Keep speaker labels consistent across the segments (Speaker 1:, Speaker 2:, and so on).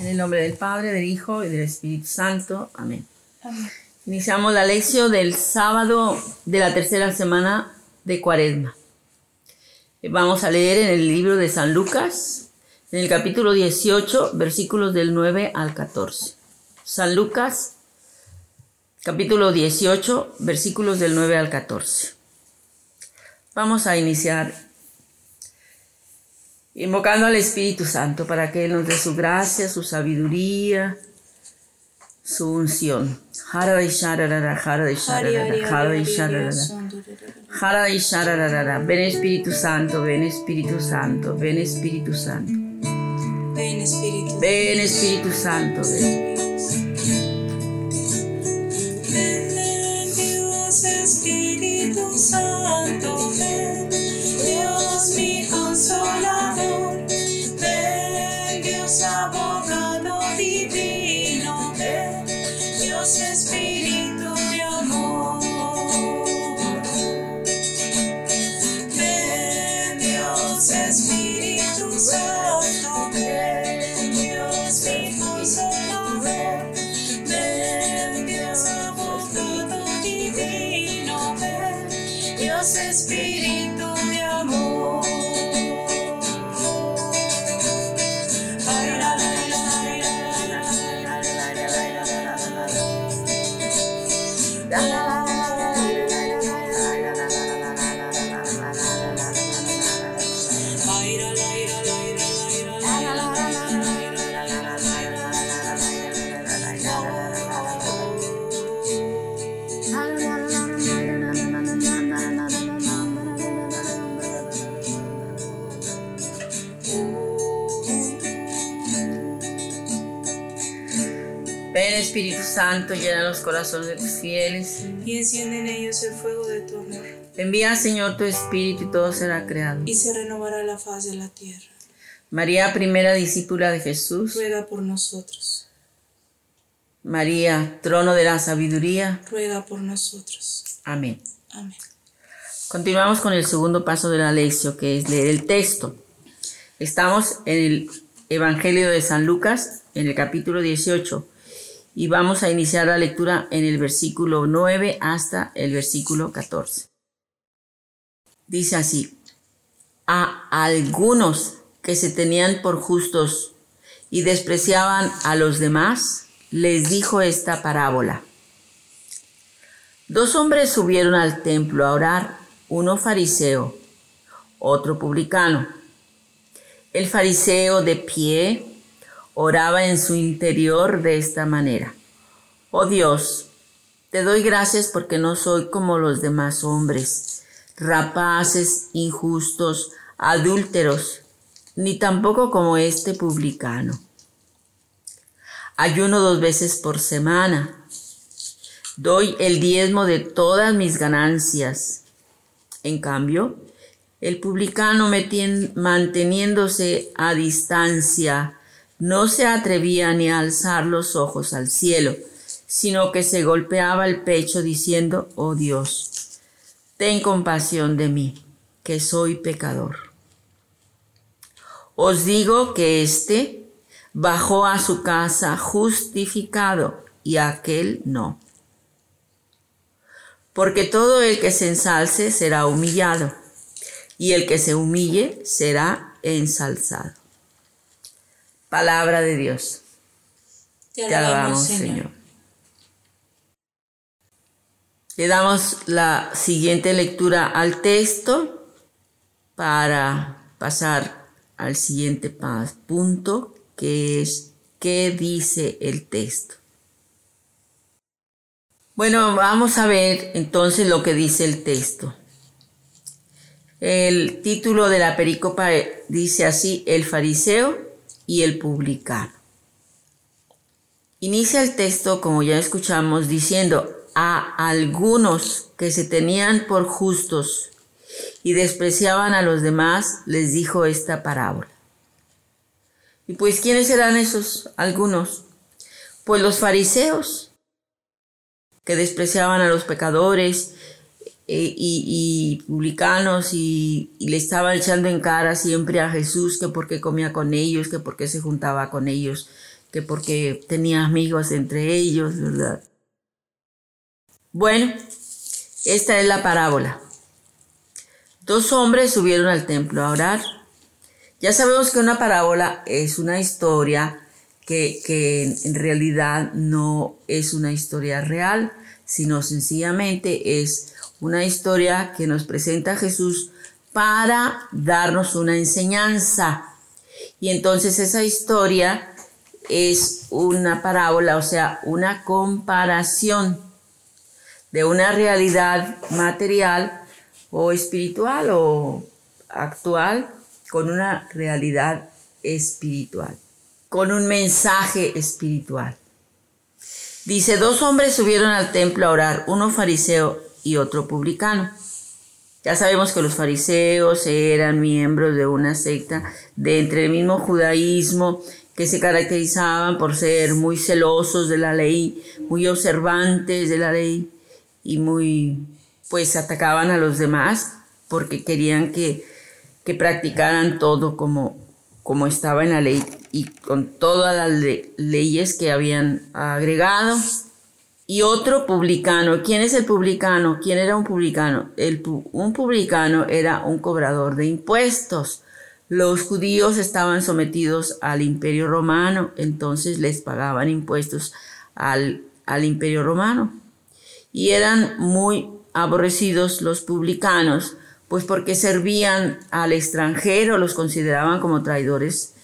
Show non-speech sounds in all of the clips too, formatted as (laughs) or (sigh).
Speaker 1: En el nombre del Padre, del Hijo y del Espíritu Santo. Amén.
Speaker 2: Amén.
Speaker 1: Iniciamos la lección del sábado de la tercera semana de Cuaresma. Vamos a leer en el libro de San Lucas, en el capítulo 18, versículos del 9 al 14. San Lucas, capítulo 18, versículos del 9 al 14. Vamos a iniciar invocando al Espíritu Santo para que Él nos dé su gracia, su sabiduría, su unción. Ven Espíritu Santo, ven Espíritu Santo, ven Espíritu Santo.
Speaker 2: Ven Espíritu.
Speaker 1: Ven Espíritu Santo. Ven
Speaker 2: Espíritu Santo,
Speaker 1: llena los corazones de tus fieles.
Speaker 2: Y enciende en ellos el fuego de tu amor,
Speaker 1: Envía Señor tu Espíritu y todo será creado.
Speaker 2: y se renovará la faz de la tierra.
Speaker 1: María, primera discípula de Jesús.
Speaker 2: Ruega por nosotros,
Speaker 1: María, trono de la sabiduría.
Speaker 2: ruega por nosotros.
Speaker 1: Amén.
Speaker 2: Amén.
Speaker 1: Continuamos con el segundo paso de la lección, que es leer el texto. Estamos en el Evangelio de San Lucas, en el capítulo 18, y vamos a iniciar la lectura en el versículo 9 hasta el versículo 14. Dice así, a algunos que se tenían por justos y despreciaban a los demás, les dijo esta parábola. Dos hombres subieron al templo a orar, uno fariseo, otro publicano. El fariseo de pie oraba en su interior de esta manera. Oh Dios, te doy gracias porque no soy como los demás hombres, rapaces, injustos, adúlteros, ni tampoco como este publicano. Ayuno dos veces por semana. Doy el diezmo de todas mis ganancias. En cambio, el publicano manteniéndose a distancia no se atrevía ni a alzar los ojos al cielo, sino que se golpeaba el pecho diciendo, oh Dios, ten compasión de mí, que soy pecador. Os digo que éste bajó a su casa justificado y aquel no. Porque todo el que se ensalce será humillado, y el que se humille será ensalzado. Palabra de Dios. Te alabamos, Señor. Le damos la siguiente lectura al texto para pasar al siguiente punto, que es qué dice el texto. Bueno, vamos a ver entonces lo que dice el texto. El título de la pericopa eh, dice así, el fariseo y el publicano. Inicia el texto, como ya escuchamos, diciendo a algunos que se tenían por justos y despreciaban a los demás, les dijo esta parábola. Y pues, ¿quiénes eran esos algunos? Pues los fariseos, que despreciaban a los pecadores eh, y, publicanos y, le estaban echando en cara siempre a Jesús que por qué comía con ellos, que por qué se juntaba con ellos, que porque tenía amigos entre ellos, ¿verdad? Bueno, esta es la parábola. Dos hombres subieron al templo a orar. Ya sabemos que una parábola es una historia que, que en realidad no es una historia real, sino sencillamente es una historia que nos presenta Jesús para darnos una enseñanza. Y entonces esa historia es una parábola, o sea, una comparación de una realidad material o espiritual o actual con una realidad espiritual, con un mensaje espiritual. Dice, dos hombres subieron al templo a orar, uno fariseo y otro publicano. Ya sabemos que los fariseos eran miembros de una secta de entre el mismo judaísmo que se caracterizaban por ser muy celosos de la ley, muy observantes de la ley y muy, pues atacaban a los demás porque querían que, que practicaran todo como, como estaba en la ley y con todas las leyes que habían agregado. Y otro publicano. ¿Quién es el publicano? ¿Quién era un publicano? El, un publicano era un cobrador de impuestos. Los judíos estaban sometidos al imperio romano, entonces les pagaban impuestos al, al imperio romano. Y eran muy aborrecidos los publicanos, pues porque servían al extranjero, los consideraban como traidores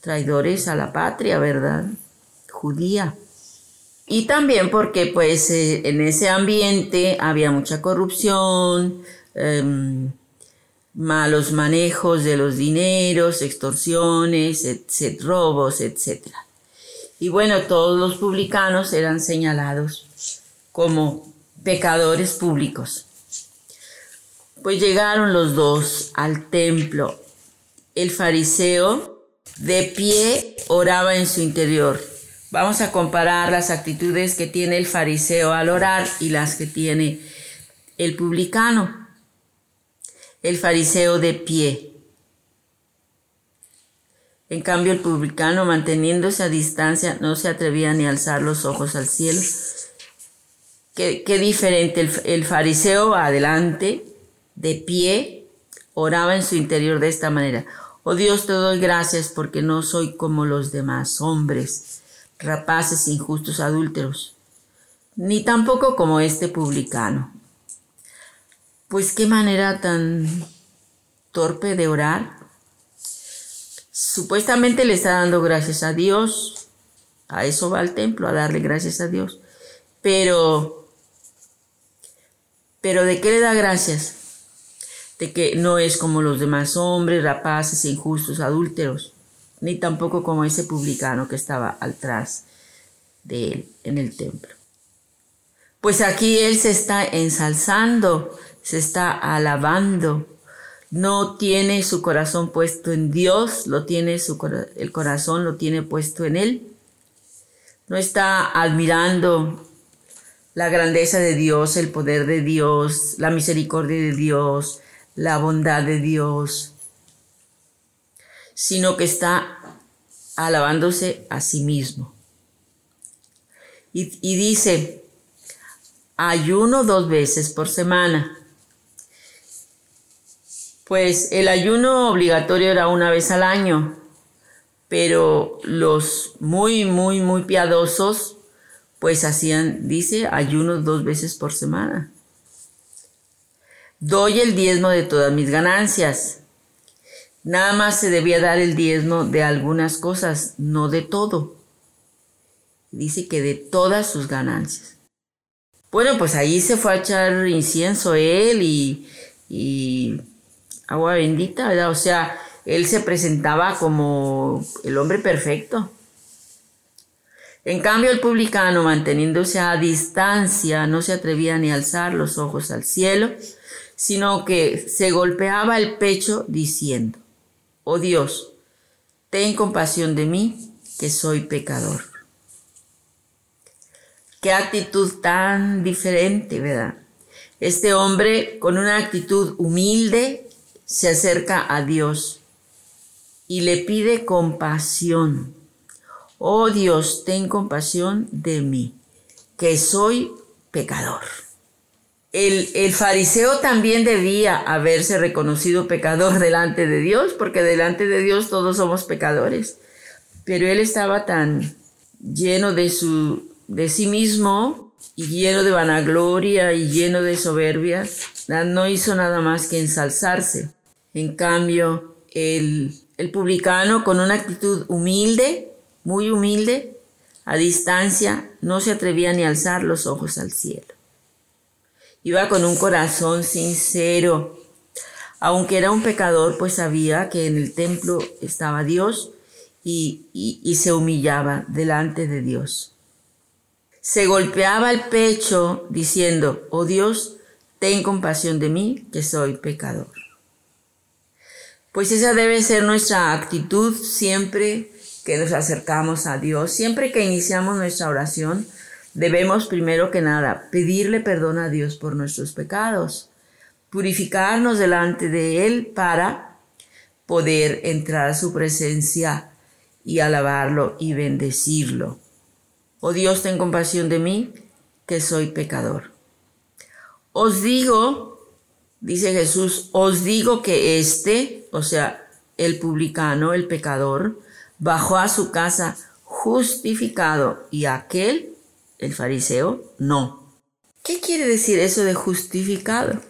Speaker 1: traidores a la patria, ¿verdad? Judía. Y también porque pues eh, en ese ambiente había mucha corrupción, em, malos manejos de los dineros, extorsiones, robos, etc. Y bueno, todos los publicanos eran señalados como pecadores públicos. Pues llegaron los dos al templo. El fariseo de pie oraba en su interior. Vamos a comparar las actitudes que tiene el fariseo al orar y las que tiene el publicano. El fariseo de pie. En cambio, el publicano, manteniéndose a distancia, no se atrevía ni a alzar los ojos al cielo. Qué, diferente. El, el fariseo adelante, de pie, oraba en su interior de esta manera. Oh Dios, te doy gracias porque no soy como los demás hombres, rapaces, injustos, adúlteros, ni tampoco como este publicano. Pues qué manera tan torpe de orar. Supuestamente le está dando gracias a Dios. A eso va al templo, a darle gracias a Dios. Pero, pero ¿de qué le da gracias? de que no es como los demás hombres, rapaces, injustos, adúlteros, ni tampoco como ese publicano que estaba atrás de él en el templo. Pues aquí él se está ensalzando, se está alabando, no tiene su corazón puesto en Dios, lo tiene su, el corazón lo tiene puesto en él. No está admirando la grandeza de Dios, el poder de Dios, la misericordia de Dios, la bondad de Dios, sino que está alabándose a sí mismo. Y, dice, ayuno dos veces por semana. Pues el ayuno obligatorio era una vez al año, pero los muy, muy, muy piadosos, pues hacían, dice, ayuno dos veces por semana. Doy el diezmo de todas mis ganancias. Nada más se debía dar el diezmo de algunas cosas, no de todo. Dice que de todas sus ganancias. Bueno, pues ahí se fue a echar incienso él y, y agua bendita, ¿verdad? O sea, él se presentaba como el hombre perfecto. En cambio, el publicano, manteniéndose a distancia, no se atrevía ni a alzar los ojos al cielo, sino que se golpeaba el pecho diciendo, oh Dios, ten compasión de mí, que soy pecador. Qué actitud tan diferente, ¿verdad? Este hombre con una actitud humilde se acerca a Dios y le pide compasión. oh Dios, ten compasión de mí, que soy pecador. El, el, fariseo también debía haberse reconocido pecador delante de Dios, porque delante de Dios todos somos pecadores. Pero él estaba tan lleno de, su, de sí mismo y lleno de vanagloria y lleno de soberbia, no hizo nada más que ensalzarse. En cambio, el, el publicano con una actitud humilde, muy humilde, a distancia, no se atrevía ni a alzar los ojos al cielo. Iba con un corazón sincero. Aunque era un pecador, pues sabía que en el templo estaba Dios y, y, se humillaba delante de Dios. Se golpeaba el pecho diciendo, oh Dios, ten compasión de mí, que soy pecador. Pues esa debe ser nuestra actitud siempre que nos acercamos a Dios, siempre que iniciamos nuestra oración, Debemos primero que nada pedirle perdón a Dios por nuestros pecados, purificarnos delante de Él para poder entrar a su presencia y alabarlo y bendecirlo. Oh Dios, ten compasión de mí, que soy pecador. Os digo, dice Jesús, os digo que este, o sea, el publicano, el pecador, bajó a su casa justificado y aquel el fariseo no. ¿Qué quiere decir eso de justificado?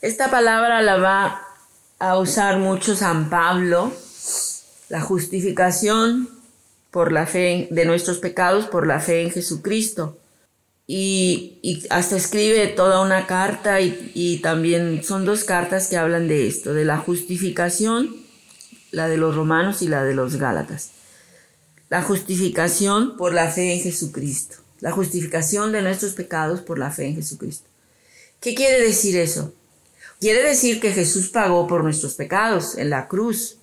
Speaker 1: Esta palabra la va a usar mucho San Pablo, la justificación por la fe de nuestros pecados por la fe en Jesucristo. Y, hasta escribe toda una carta y también son dos cartas que hablan de esto, de la justificación, la de los romanos y la de los gálatas. La justificación por la fe en Jesucristo la justificación de nuestros pecados por la fe en Jesucristo. ¿Qué quiere decir eso? Quiere decir que Jesús pagó por nuestros pecados en la cruz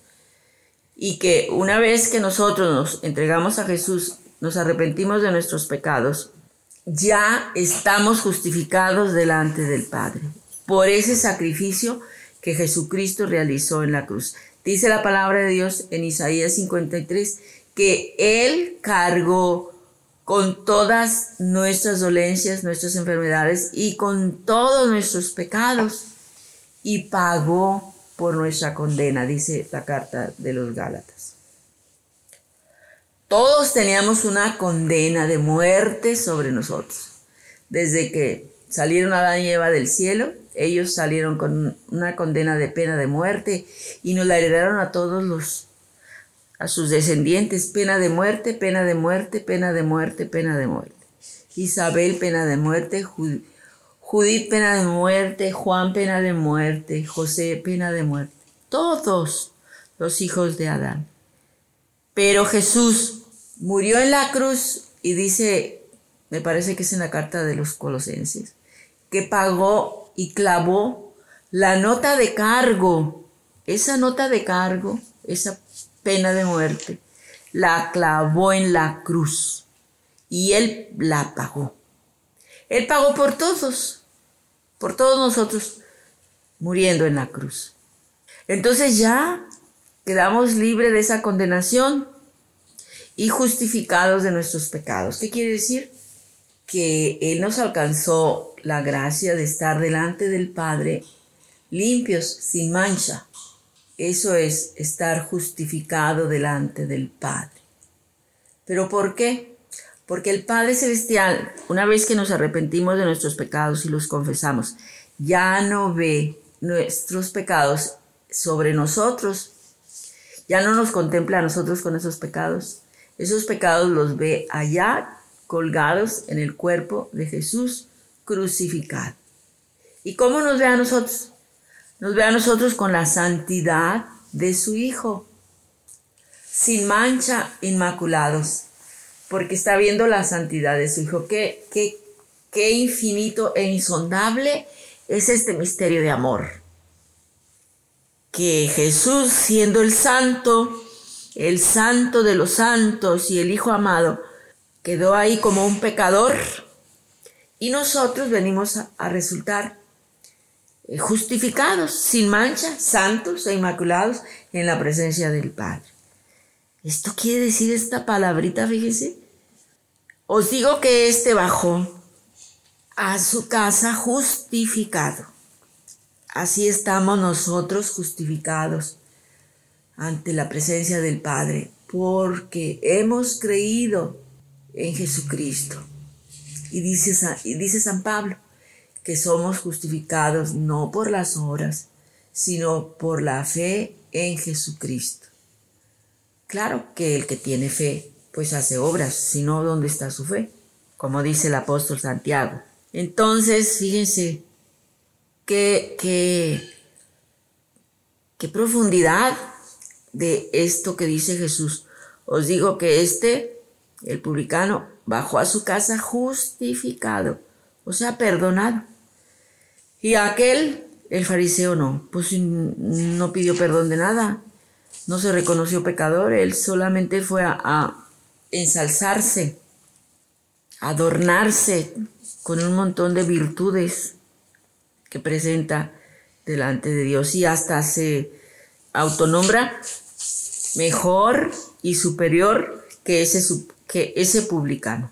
Speaker 1: y que una vez que nosotros nos entregamos a Jesús, nos arrepentimos de nuestros pecados, ya estamos justificados delante del Padre por ese sacrificio que Jesucristo realizó en la cruz. Dice la palabra de Dios en Isaías 53 que Él cargó con todas nuestras dolencias, nuestras enfermedades y con todos nuestros pecados y pagó por nuestra condena, dice la carta de los Gálatas. Todos teníamos una condena de muerte sobre nosotros. Desde que salieron Adán y Eva del cielo, ellos salieron con una condena de pena de muerte y nos la heredaron a todos los a sus descendientes, pena de muerte, pena de muerte, pena de muerte, pena de muerte. Isabel, pena de muerte, Judith, pena de muerte, Juan, pena de muerte, José, pena de muerte. Todos los hijos de Adán. Pero Jesús murió en la cruz y dice, me parece que es en la carta de los colosenses, que pagó y clavó la nota de cargo. Esa nota de cargo, esa pena de muerte, la clavó en la cruz y Él la pagó. Él pagó por todos, por todos nosotros, muriendo en la cruz. Entonces ya quedamos libres de esa condenación y justificados de nuestros pecados. ¿Qué quiere decir? Que Él nos alcanzó la gracia de estar delante del Padre limpios, sin mancha, eso es estar justificado delante del Padre. ¿Pero por qué? Porque el Padre Celestial, una vez que nos arrepentimos de nuestros pecados y los confesamos, ya no ve nuestros pecados sobre nosotros, ya no nos contempla a nosotros con esos pecados. Esos pecados los ve allá colgados en el cuerpo de Jesús crucificado. ¿Y cómo nos ve a nosotros? Nos ve a nosotros con la santidad de su Hijo, sin mancha, inmaculados, porque está viendo la santidad de su Hijo. Qué, qué, qué infinito e insondable es este misterio de amor. Que Jesús, siendo el santo, el santo de los santos y el Hijo amado, quedó ahí como un pecador y nosotros venimos a resultar justificados, sin mancha, santos e inmaculados en la presencia del Padre. Esto quiere decir esta palabrita, fíjense. Os digo que éste bajó a su casa justificado. Así estamos nosotros justificados ante la presencia del Padre, porque hemos creído en Jesucristo. Y dice, y dice San Pablo que somos justificados no por las obras, sino por la fe en Jesucristo. Claro que el que tiene fe, pues hace obras, sino ¿dónde está su fe? Como dice el apóstol Santiago. Entonces, fíjense qué, qué, qué profundidad de esto que dice Jesús. Os digo que este, el publicano, bajó a su casa justificado, o sea, perdonado. Y aquel, el fariseo, no, pues no pidió perdón de nada, no se reconoció pecador, él solamente fue a, ensalzarse, adornarse con un montón de virtudes que presenta delante de Dios y hasta se autonombra mejor y superior que ese, que ese publicano.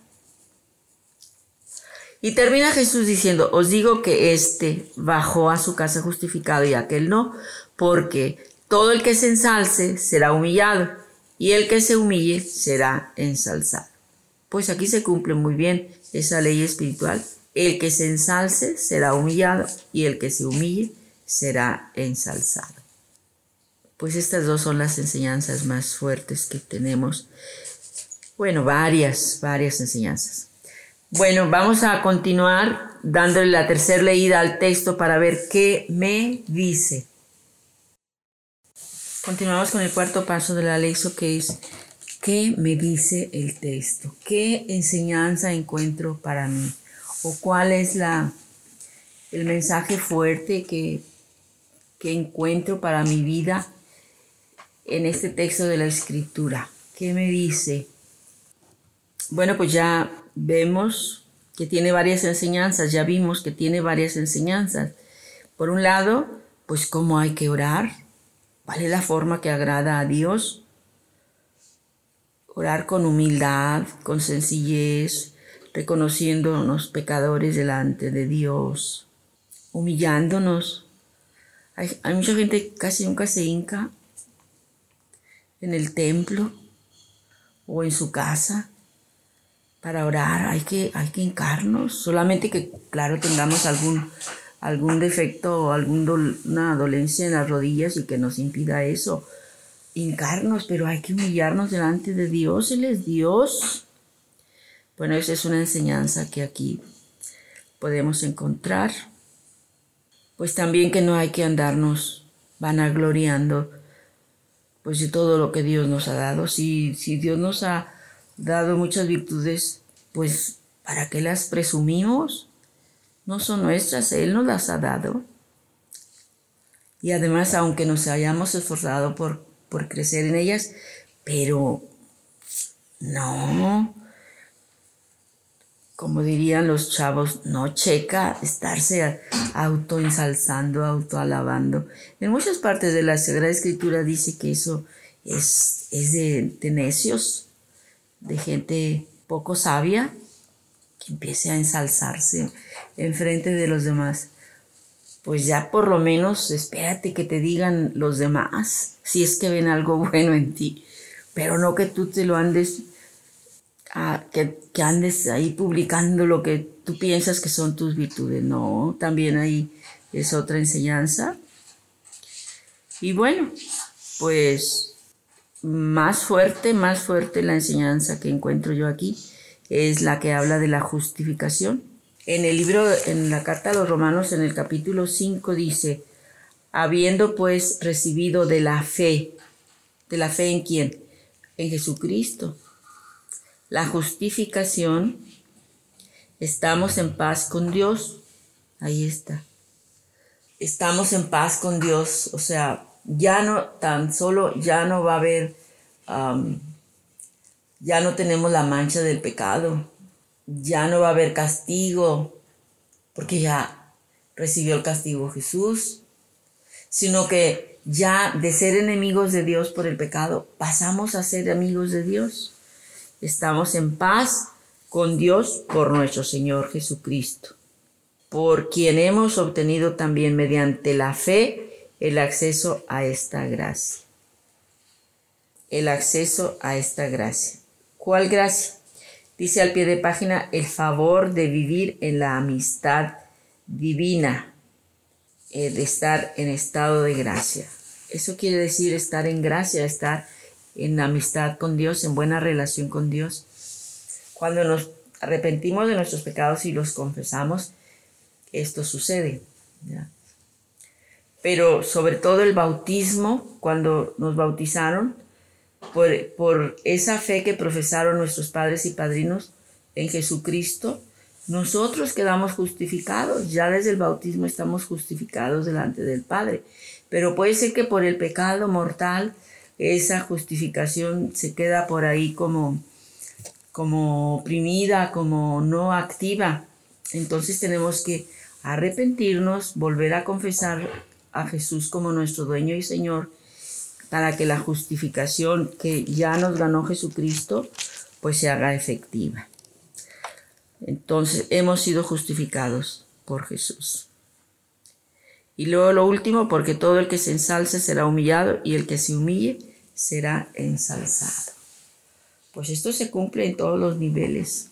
Speaker 1: Y termina Jesús diciendo, os digo que éste bajó a su casa justificado y aquel no, porque todo el que se ensalce será humillado y el que se humille será ensalzado. Pues aquí se cumple muy bien esa ley espiritual. El que se ensalce será humillado y el que se humille será ensalzado. Pues estas dos son las enseñanzas más fuertes que tenemos. Bueno, varias, varias enseñanzas. Bueno, vamos a continuar dándole la tercera leída al texto para ver qué me dice. Continuamos con el cuarto paso de la lección que es ¿qué me dice el texto? ¿Qué enseñanza encuentro para mí? ¿O cuál es la, el mensaje fuerte que, que encuentro para mi vida en este texto de la escritura. ¿Qué me dice? Bueno, pues ya vemos que tiene varias enseñanzas, ya vimos que tiene varias enseñanzas. Por un lado, pues cómo hay que orar, cuál es la forma que agrada a Dios. Orar con humildad, con sencillez, reconociéndonos pecadores delante de Dios, humillándonos. Hay, mucha gente que casi nunca se hinca en el templo o en su casa para orar. Hay que, hay que solamente que, claro, tengamos algún, algún defecto o alguna dolencia en las rodillas y que nos impida eso. Hincarnos, pero hay que humillarnos delante de Dios. Él es Dios. Bueno, esa es una enseñanza que aquí podemos encontrar. Pues también que no hay que andarnos vanagloriando pues de todo lo que Dios nos ha dado. Si, si Dios nos ha dado muchas virtudes, pues ¿para qué las presumimos? No son nuestras, Él nos las ha dado. Y además, aunque nos hayamos esforzado por, por crecer en ellas, pero no, como dirían los chavos, no checa estarse autoensalzando, autoalabando. En muchas partes de la Sagrada Escritura dice que eso es, es de, de necios, de gente poco sabia, que empiece a ensalzarse en frente de los demás. Pues ya por lo menos espérate que te digan los demás, si es que ven algo (laughs) bueno en ti, pero no que tú te lo andes que, que, andes ahí publicando lo que tú piensas que son tus virtudes. No, también ahí es otra enseñanza. Y bueno, pues más fuerte, más fuerte la enseñanza que encuentro yo aquí es la que habla de la justificación. En el libro, en la carta a los romanos, en el capítulo 5 dice, habiendo pues recibido de la fe, de la fe en quién? En Jesucristo la justificación, estamos en paz con Dios. Ahí está. Estamos en paz con Dios. O sea, ya no, tan solo, ya no va a haber, ya no tenemos la mancha del pecado. Ya no va a haber castigo, porque ya recibió el castigo Jesús, sino que ya de ser enemigos de Dios por el pecado, pasamos a ser amigos de Dios. Estamos en paz con Dios por nuestro Señor Jesucristo, por quien hemos obtenido también mediante la fe el acceso a esta gracia. El acceso a esta gracia. ¿Cuál gracia? Dice al pie de página el favor de vivir en la amistad divina, eh, de estar en estado de gracia. Eso quiere decir estar en gracia, estar en amistad con Dios, en buena relación con Dios. Cuando nos arrepentimos de nuestros pecados y los confesamos, esto sucede. Pero sobre todo el bautismo, cuando nos bautizaron, por, por esa fe que profesaron nuestros padres y padrinos en Jesucristo, nosotros quedamos justificados, ya desde el bautismo estamos justificados delante del Padre. Pero puede ser que por el pecado mortal esa justificación se queda por ahí como, como oprimida, como no activa. Entonces tenemos que arrepentirnos, volver a confesar a Jesús como nuestro dueño y Señor, para que la justificación que ya nos ganó Jesucristo, pues se haga efectiva. Entonces hemos sido justificados por Jesús. Y luego lo último, porque todo el que se ensalce será humillado y el que se humille será ensalzado. Pues esto se cumple en todos los niveles,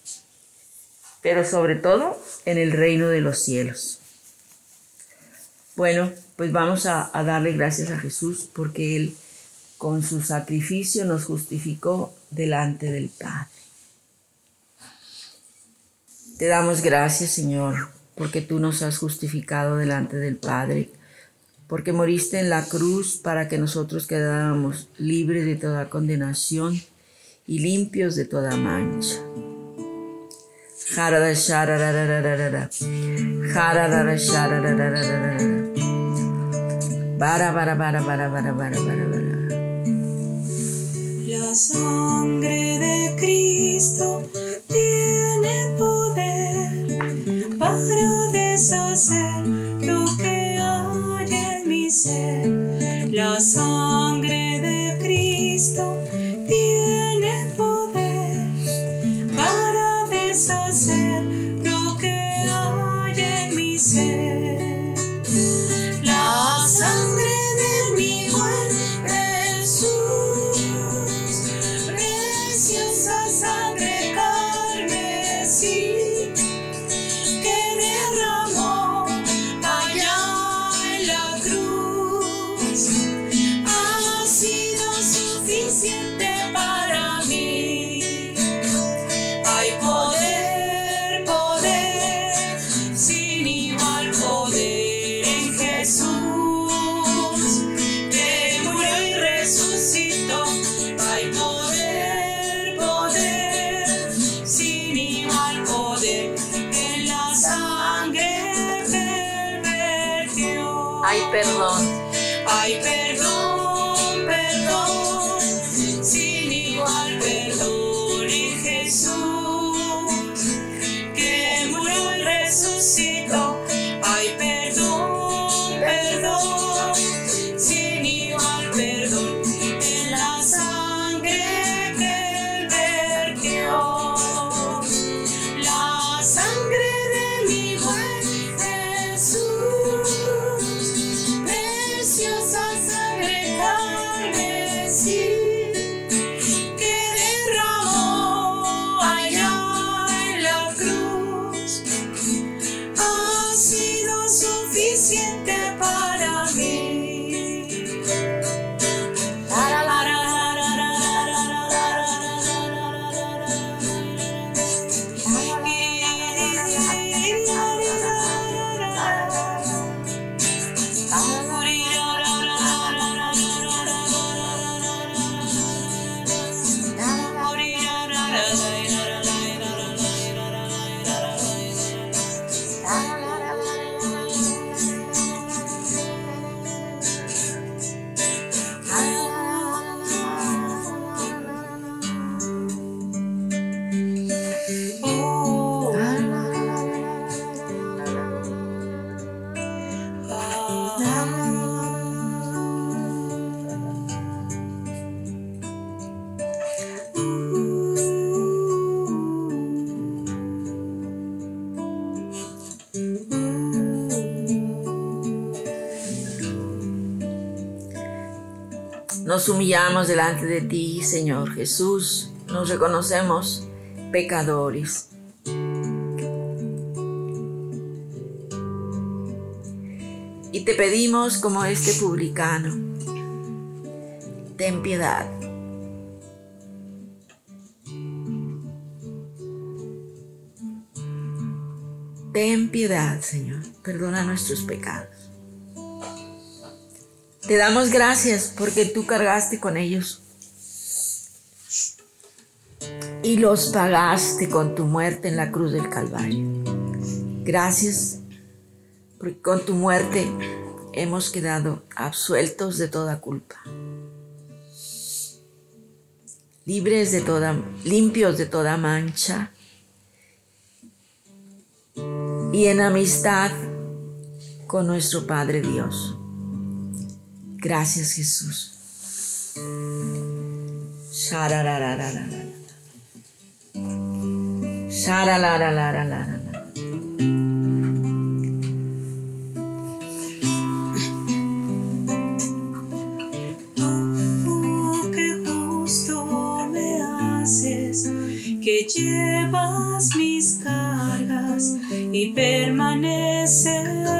Speaker 1: pero sobre todo en el reino de los cielos. Bueno, pues vamos a, darle gracias a Jesús porque Él con su sacrificio nos justificó delante del Padre. Te damos gracias, Señor, porque tú nos has justificado delante del Padre, porque moriste en la cruz para que nosotros quedáramos libres de toda condenación y limpios de toda mancha.
Speaker 2: La sangre de Cristo tiene poder para deshacer lo que hay en mi ser. La sangre de Cristo
Speaker 1: Nos humillamos delante de ti, Señor Jesús. Nos reconocemos pecadores. Y te pedimos como este publicano, ten piedad. Ten piedad, Señor. Perdona nuestros pecados. Te damos gracias porque tú cargaste con ellos y los pagaste con tu muerte en la cruz del Calvario. Gracias porque con tu muerte hemos quedado absueltos de toda culpa, libres de toda, limpios de toda mancha y en amistad con nuestro Padre Dios. Gracias Jesús.
Speaker 2: Tú que justo me haces, que llevas mis cargas y permaneces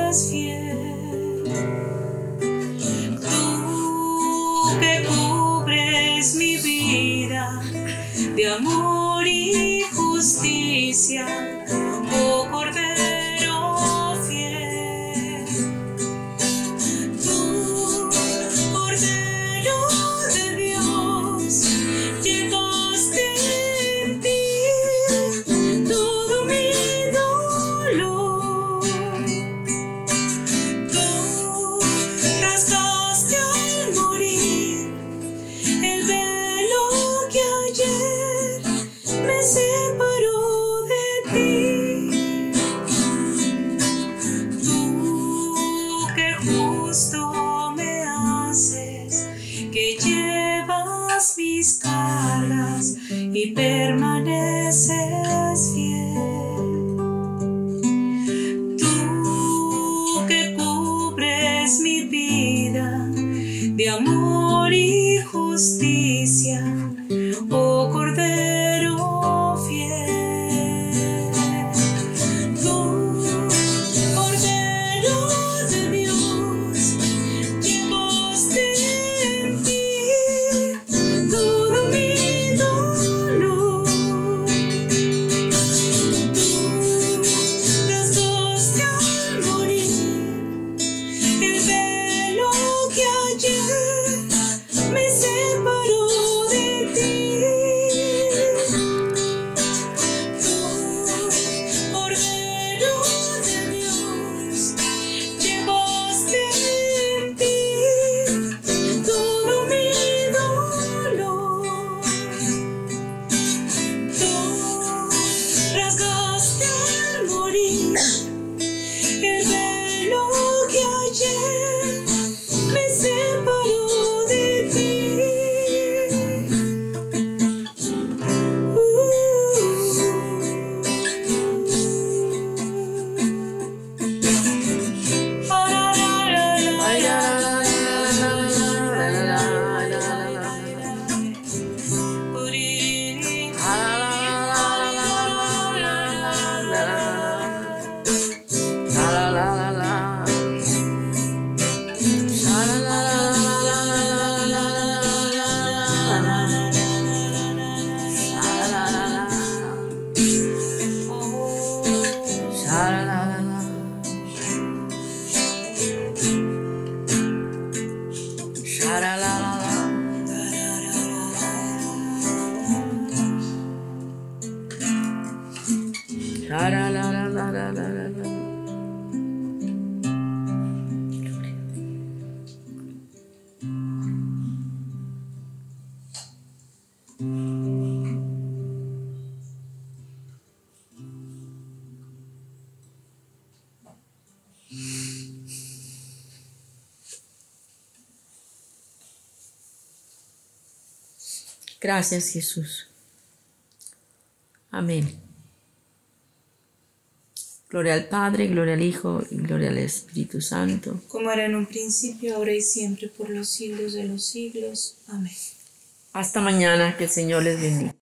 Speaker 1: Gracias Jesús. Amén. Gloria al Padre, gloria al Hijo y gloria al Espíritu Santo.
Speaker 2: como era en un principio, ahora y siempre, por los siglos de los siglos. Amén.
Speaker 1: Hasta mañana, que el Señor les bendiga.